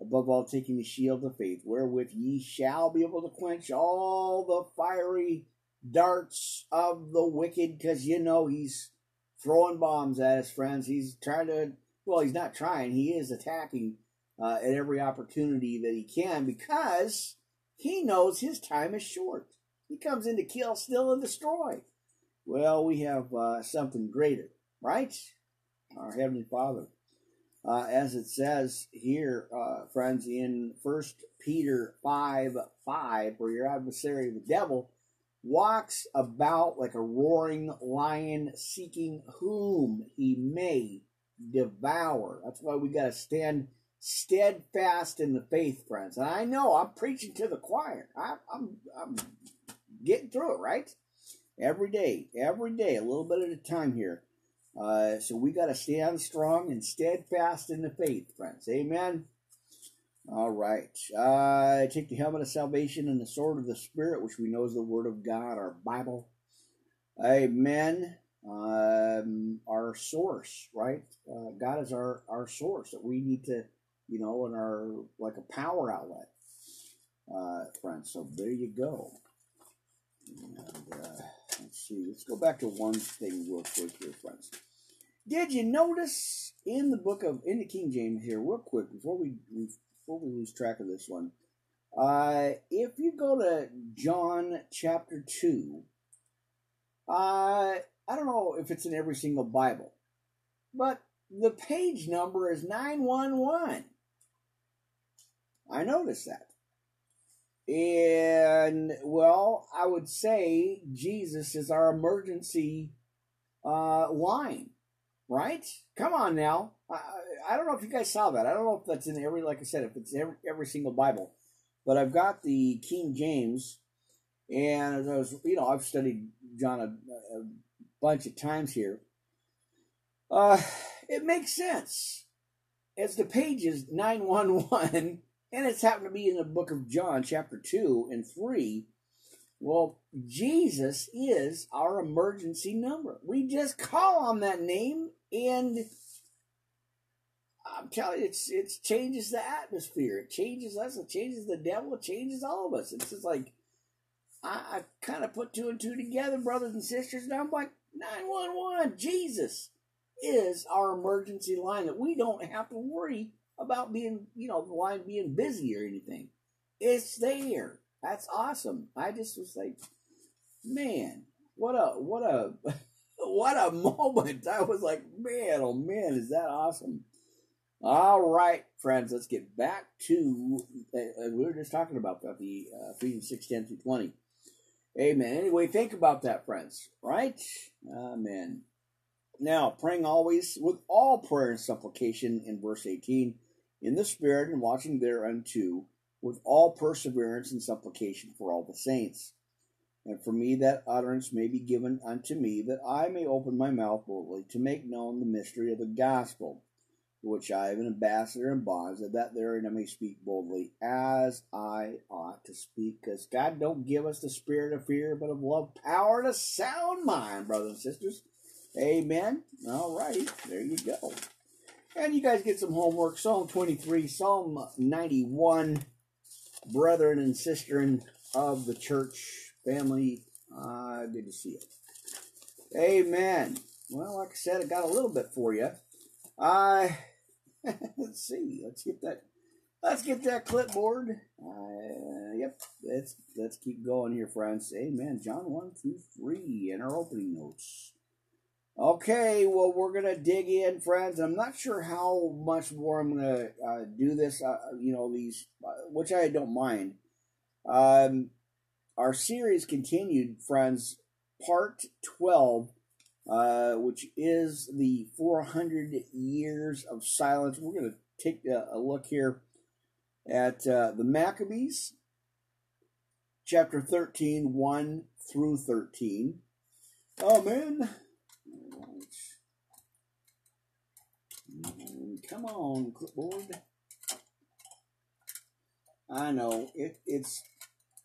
Above all, taking the shield of faith, wherewith ye shall be able to quench all the fiery darts of the wicked, because you know he's throwing bombs at his friends. He's trying to, well, he's not trying, he is attacking uh, at every opportunity that he can because he knows his time is short. He comes in to kill, steal, and destroy. Well, we have uh, something greater, right? Our Heavenly Father. Uh, as it says here, uh, friends, in First Peter 5 5, where your adversary, the devil, walks about like a roaring lion seeking whom he may devour. That's why we got to stand steadfast in the faith, friends. And I know I'm preaching to the choir. I, I'm, I'm getting through it, right? Every day, every day, a little bit at a time here. Uh, so we got to stand strong and steadfast in the faith, friends. Amen. All right. Uh, take the helmet of salvation and the sword of the Spirit, which we know is the Word of God, our Bible. Amen. Um, our source, right? Uh, God is our, our source that we need to, you know, and our, like a power outlet, uh, friends. So there you go. And, uh, let's see. Let's go back to one thing real quick here, friends. Did you notice in the book of, in the King James here, real quick, before we, before we lose track of this one, uh, if you go to John chapter 2, uh, I don't know if it's in every single Bible, but the page number is 911. I noticed that. And, well, I would say Jesus is our emergency uh, line, right? Come on now. I, I don't know if you guys saw that. I don't know if that's in every, like I said, if it's every, every single Bible. But I've got the King James, And as I was, you know, I've studied John a, a bunch of times here. Uh, it makes sense. As the page is 911, and it's happened to be in the book of John, chapter 2 and 3. Well, Jesus is our emergency number. We just call on that name, and I'm telling you, it's it changes the atmosphere. It changes us. It changes the devil. It changes all of us. It's just like I, I kind of put two and two together, brothers and sisters, and I'm like, 911, Jesus is our emergency line that we don't have to worry about being, you know, why being busy or anything. It's there. That's awesome. I just was like, man, what a what a what a moment. I was like, man, oh man, is that awesome. All right, friends, let's get back to uh, we were just talking about that, the uh, Ephesians 6 10 through 20. Amen. Anyway, think about that, friends. Right? Amen. Now, praying always with all prayer and supplication in verse 18, in the Spirit, and watching thereunto with all perseverance and supplication for all the saints. And for me that utterance may be given unto me, that I may open my mouth boldly to make known the mystery of the gospel for which I am an ambassador in bonds, and that therein I may speak boldly as I ought to speak. Because God don't give us the spirit of fear, but of love, power, and a sound mind, brothers and sisters. Amen. All right, there you go. And you guys get some homework. Psalm 23, Psalm 91, brethren and sisters of the church family. Uh, good to see it. Amen. Well, like I said, I got a little bit for you. I let's see. Let's get that. Let's get that clipboard. Uh, yep. Let's let's keep going here, friends. Amen. John one through three in our opening notes. Okay, well, we're gonna dig in, friends. I'm not sure how much more I'm gonna uh, do this. Uh, you know, these, uh, which I don't mind. Um, our series continued, friends. Part twelve uh, which is the 400 years of silence. We're going to take a, a, look here at uh, the Maccabees, chapter 13, 1 through 13. Oh, man. Come on, clipboard. I know it, it's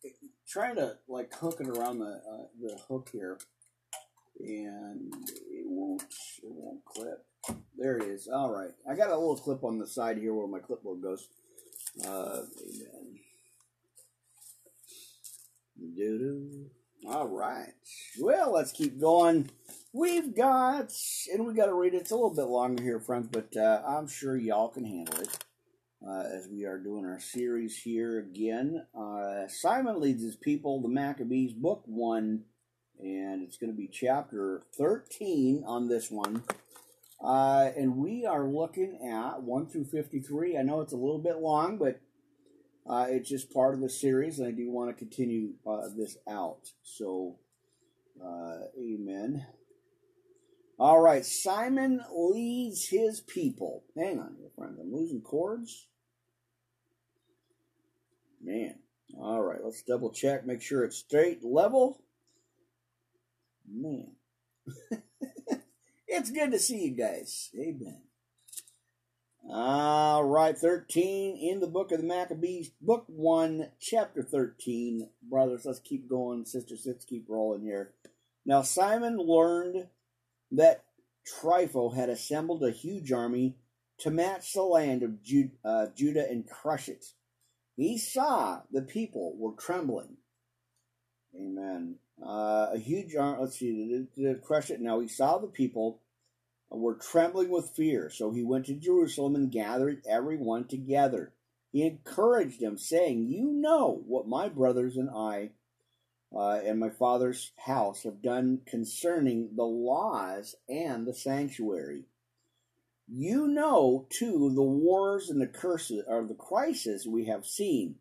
it, trying to like hook it around the uh, the hook here and it won't it won't clip. There it is. All right, I got a little clip on the side here where my clipboard goes. Uh, amen. Doo-doo. All right. Well, let's keep going. We've got, and we got to read it. It's a little bit longer here, friends, but uh, I'm sure y'all can handle it. Uh, as we are doing our series here again, uh, Simon leads his people, the Maccabees, book one and it's going to be chapter 13 on this one. Uh, and we are looking at 1 through 53. I know it's a little bit long, but uh, it's just part of the series, and I do want to continue uh, this out. So, amen. All right, Simon leads his people. Hang on here, friends. I'm losing cords. Man. All right, let's double check, make sure it's straight, level. Man. it's good to see you guys. Amen. All right, 13 in the book of the Maccabees, book 1, chapter 13. Brothers, let's keep going. Sisters, let's keep rolling here. Now, Simon learned that Trypho had assembled a huge army to match the land of uh, Judah and crush it. He saw the people were trembling. Amen. Uh, a huge army, Let's see. To, crush it. Now he saw the people were trembling with fear, so he went to Jerusalem and gathered everyone together. He encouraged them, saying, "You know what my brothers and I." Uh, and my father's house have done concerning the laws and the sanctuary. You know, too, the wars and the curses or the crisis we have seen.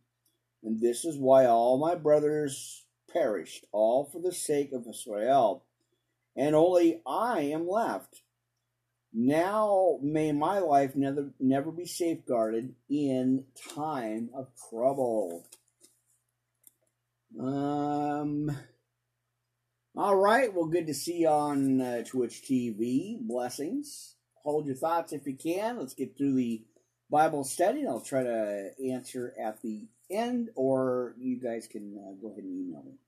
And this is why all my brothers perished, all for the sake of Israel, and only I am left. Now may my life never, never be safeguarded in time of trouble. Um. All right. Well, good to see you on uh, Twitch TV. Blessings. Hold your thoughts if you can. Let's get through the Bible study. and I'll try to answer at the end, or you guys can uh, go ahead and email me.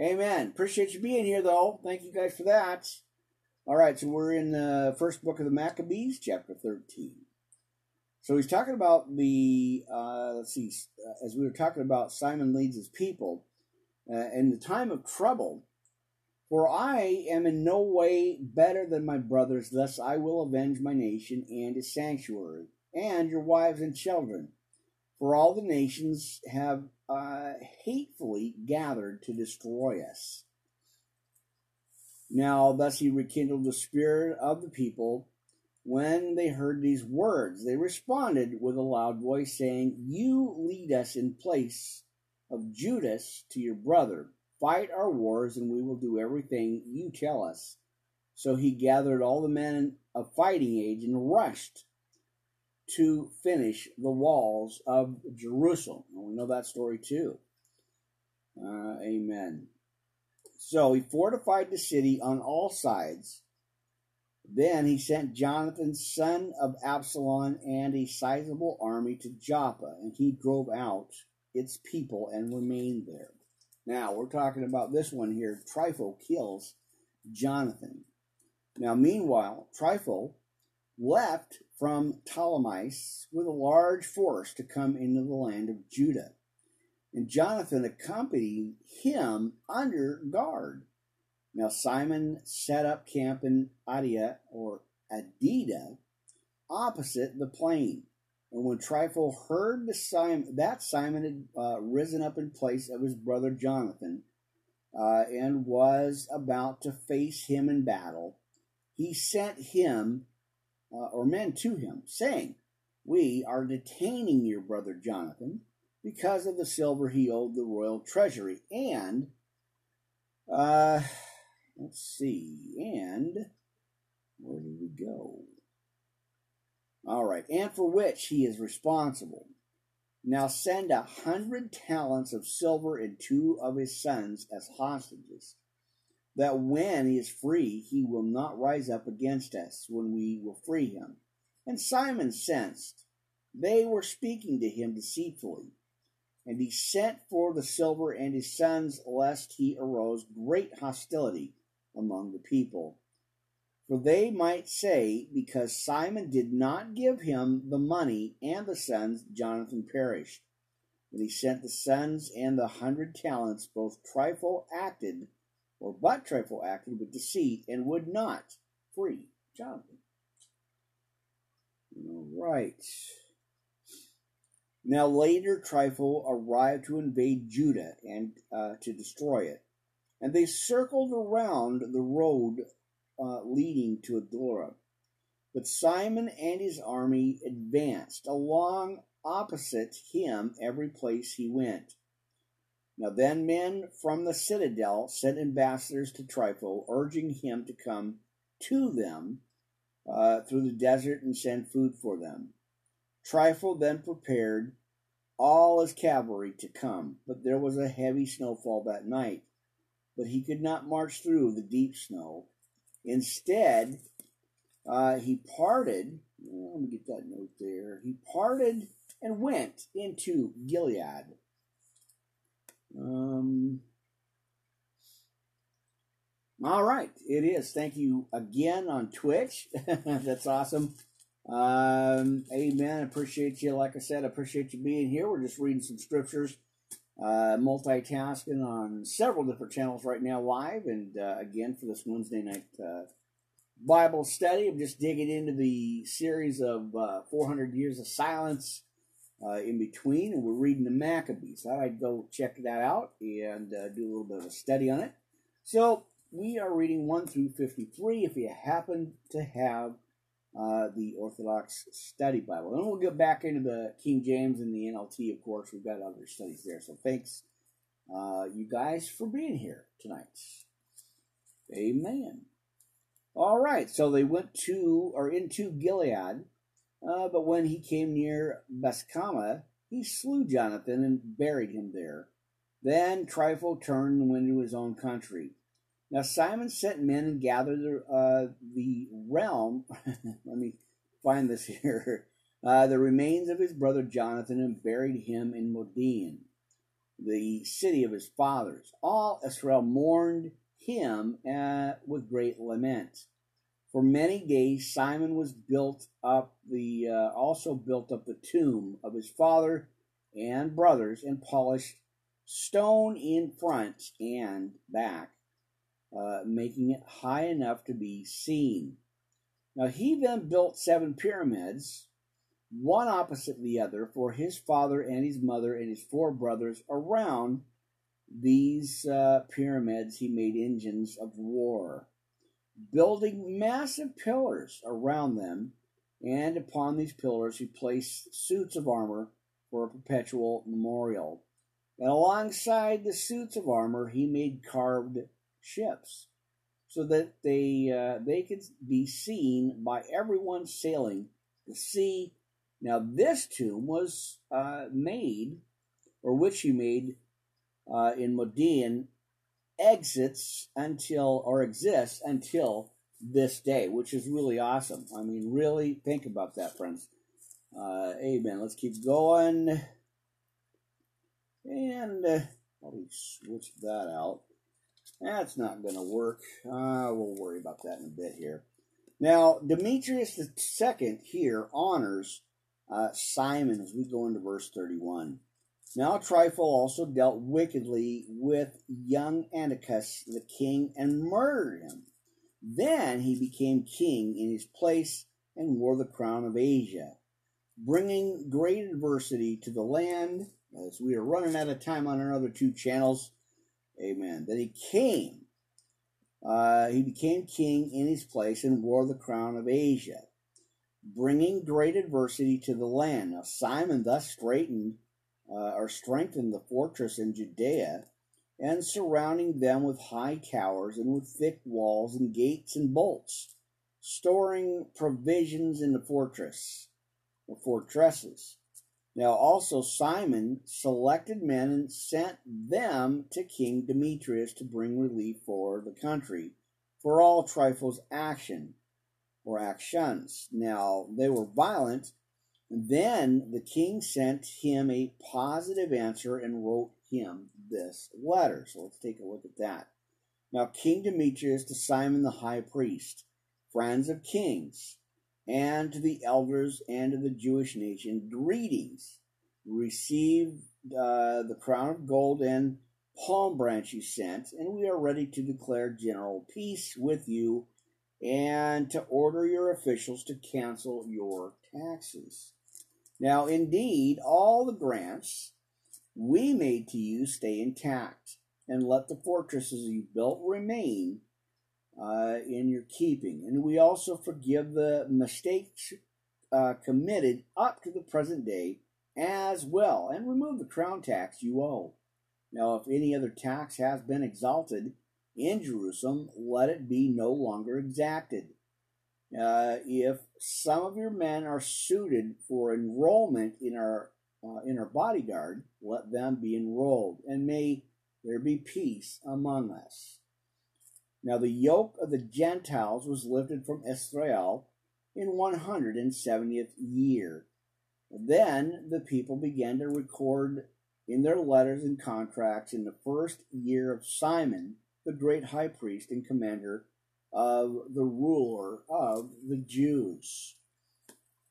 Amen. Appreciate you being here, though. Thank you guys for that. All right, so we're in the first book of the Maccabees, chapter 13. So he's talking about the, uh, let's see, uh, as we were talking about, Simon leads his people. Uh, in the time of trouble, for I am in no way better than my brothers, thus I will avenge my nation and its sanctuary, and your wives and children. For all the nations have uh, hatefully gathered to destroy us. Now, thus he rekindled the spirit of the people. When they heard these words, they responded with a loud voice, saying, You lead us in place of Judas to your brother. Fight our wars, and we will do everything you tell us. So he gathered all the men of fighting age and rushed to finish the walls of Jerusalem. We know that story too. Uh, amen. So he fortified the city on all sides. Then he sent Jonathan, son of Absalom, and a sizable army to Joppa, and he drove out its people and remained there. Now, we're talking about this one here. Trypho kills Jonathan. Now, meanwhile, Trypho left from Ptolemais with a large force to come into the land of Judah and Jonathan accompanied him under guard. Now Simon set up camp in Adia or Adida, opposite the plain. And when Trypho heard Simon, that Simon had uh, risen up in place of his brother Jonathan uh, and was about to face him in battle, he sent him uh, or men to him, saying, We are detaining your brother Jonathan because of the silver he owed the royal treasury. And, uh, let's see, and where did we go? All right, and for which he is responsible. Now send a hundred talents of silver and two of his sons as hostages, that when he is free, he will not rise up against us when we will free him. And Simon sensed they were speaking to him deceitfully and he sent for the silver and his sons, lest he arose great hostility among the people. For they might say, Because Simon did not give him the money and the sons, Jonathan perished. When he sent the sons and the hundred talents, both Trypho acted, or but Trypho acted with deceit, and would not free Jonathan. All right. Now later Trypho arrived to invade Judah and uh, to destroy it, and they circled around the road uh, leading to Adora. But Simon and his army advanced along opposite him every place he went. Now then men from the citadel sent ambassadors to Trypho, urging him to come to them uh, through the desert and send food for them. Trypho then prepared all his cavalry to come, but there was a heavy snowfall that night. But he could not march through the deep snow. Instead, uh, he parted. Oh, let me get that note there. He parted and went into Gilead. Um, all right, it is. Thank you again on Twitch. That's awesome. Um, amen. Appreciate you. Like I said, appreciate you being here. We're just reading some scriptures, uh, multitasking on several different channels right now live. And uh, again, for this Wednesday night uh, Bible study, I'm just digging into the series of uh, 400 Years of Silence uh, in between. And we're reading the Maccabees. I'd go check that out and uh, do a little bit of a study on it. So we are reading 1 through 53 if you happen to have uh, the Orthodox Study Bible. And we'll get back into the King James and the NLT, of course. We've got other studies there. So thanks, uh, you guys, for being here tonight. Amen. All right, so they went to or into Gilead, uh, but when he came near Bethshamah, he slew Jonathan and buried him there. Then Trypho turned and went to his own country. Now Simon sent men and gathered uh, the realm. let me find this here. Uh, the remains of his brother Jonathan and buried him in Modian, the city of his fathers. All Israel mourned him uh, with great lament. For many days Simon was built up the uh, also built up the tomb of his father and brothers and polished stone in front and back, uh, making it high enough to be seen. Now he then built seven pyramids, one opposite the other, for his father and his mother and his four brothers. Around these uh, pyramids, he made engines of war building massive pillars around them, and upon these pillars he placed suits of armor for a perpetual memorial. And alongside the suits of armor, he made carved ships, so that they uh, they could be seen by everyone sailing the sea. Now, this tomb was uh, made, or which he made uh, in Modian exits until or exists until this day, which is really awesome. I mean, really think about that, friends. Uh, amen. Let's keep going. And uh, probably switch that out. That's not going to work. Uh, we'll worry about that in a bit here. Now, Demetrius second here honors uh, Simon as we go into verse 31. Now Trypho also dealt wickedly with young Antiochus the king and murdered him. Then he became king in his place and wore the crown of Asia, bringing great adversity to the land. As we are running out of time on our other two channels, amen. That he came. Uh, he became king in his place and wore the crown of Asia, bringing great adversity to the land. Now Simon thus straightened uh, or strengthened the fortress in Judea, and surrounding them with high towers and with thick walls and gates and bolts, storing provisions in the fortress, the fortresses. Now also Simon selected men and sent them to King Demetrius to bring relief for the country, for all Trypho's action or actions. Now they were violent then the king sent him a positive answer and wrote him this letter. So let's take a look at that. Now, King Demetrius to Simon the high priest, friends of kings, and to the elders and to the Jewish nation, greetings. Receive uh, the crown of gold and palm branch you sent, and we are ready to declare general peace with you and to order your officials to cancel your taxes. Now, indeed, all the grants we made to you stay intact, and let the fortresses you built remain in your keeping. And we also forgive the mistakes uh, committed up to the present day as well, and remove the crown tax you owe. Now, if any other tax has been exalted in Jerusalem, let it be no longer exacted uh, if some of your men are suited for enrollment in our uh, in our bodyguard, let them be enrolled, and may there be peace among us. Now the yoke of the Gentiles was lifted from Israel in 170th year. Then the people began to record in their letters and contracts in the first year of Simon, the great high priest and commander of the ruler of the Jews.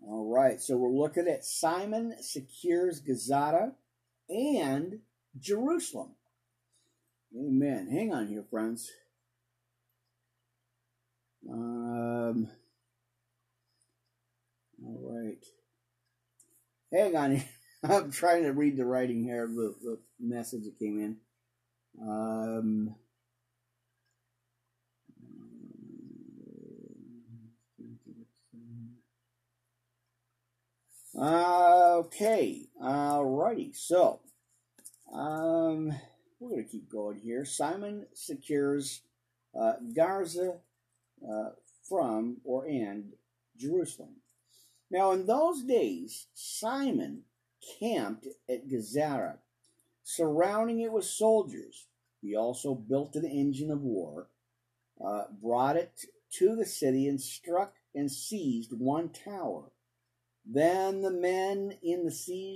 All right, so we're looking at Simon secures Gaza and Jerusalem. Amen. Hang on here, friends. Um, all right. Hang on. I'm trying to read the writing here, the, the message that came in. Um, Okay, alrighty. So, um, we're going to keep going here. Simon secures uh, Garza uh, from or and Jerusalem. Now, in those days, Simon camped at Gazara. surrounding it with soldiers. He also built an engine of war, uh, brought it to the city, and struck and seized one tower. Then the men in the siege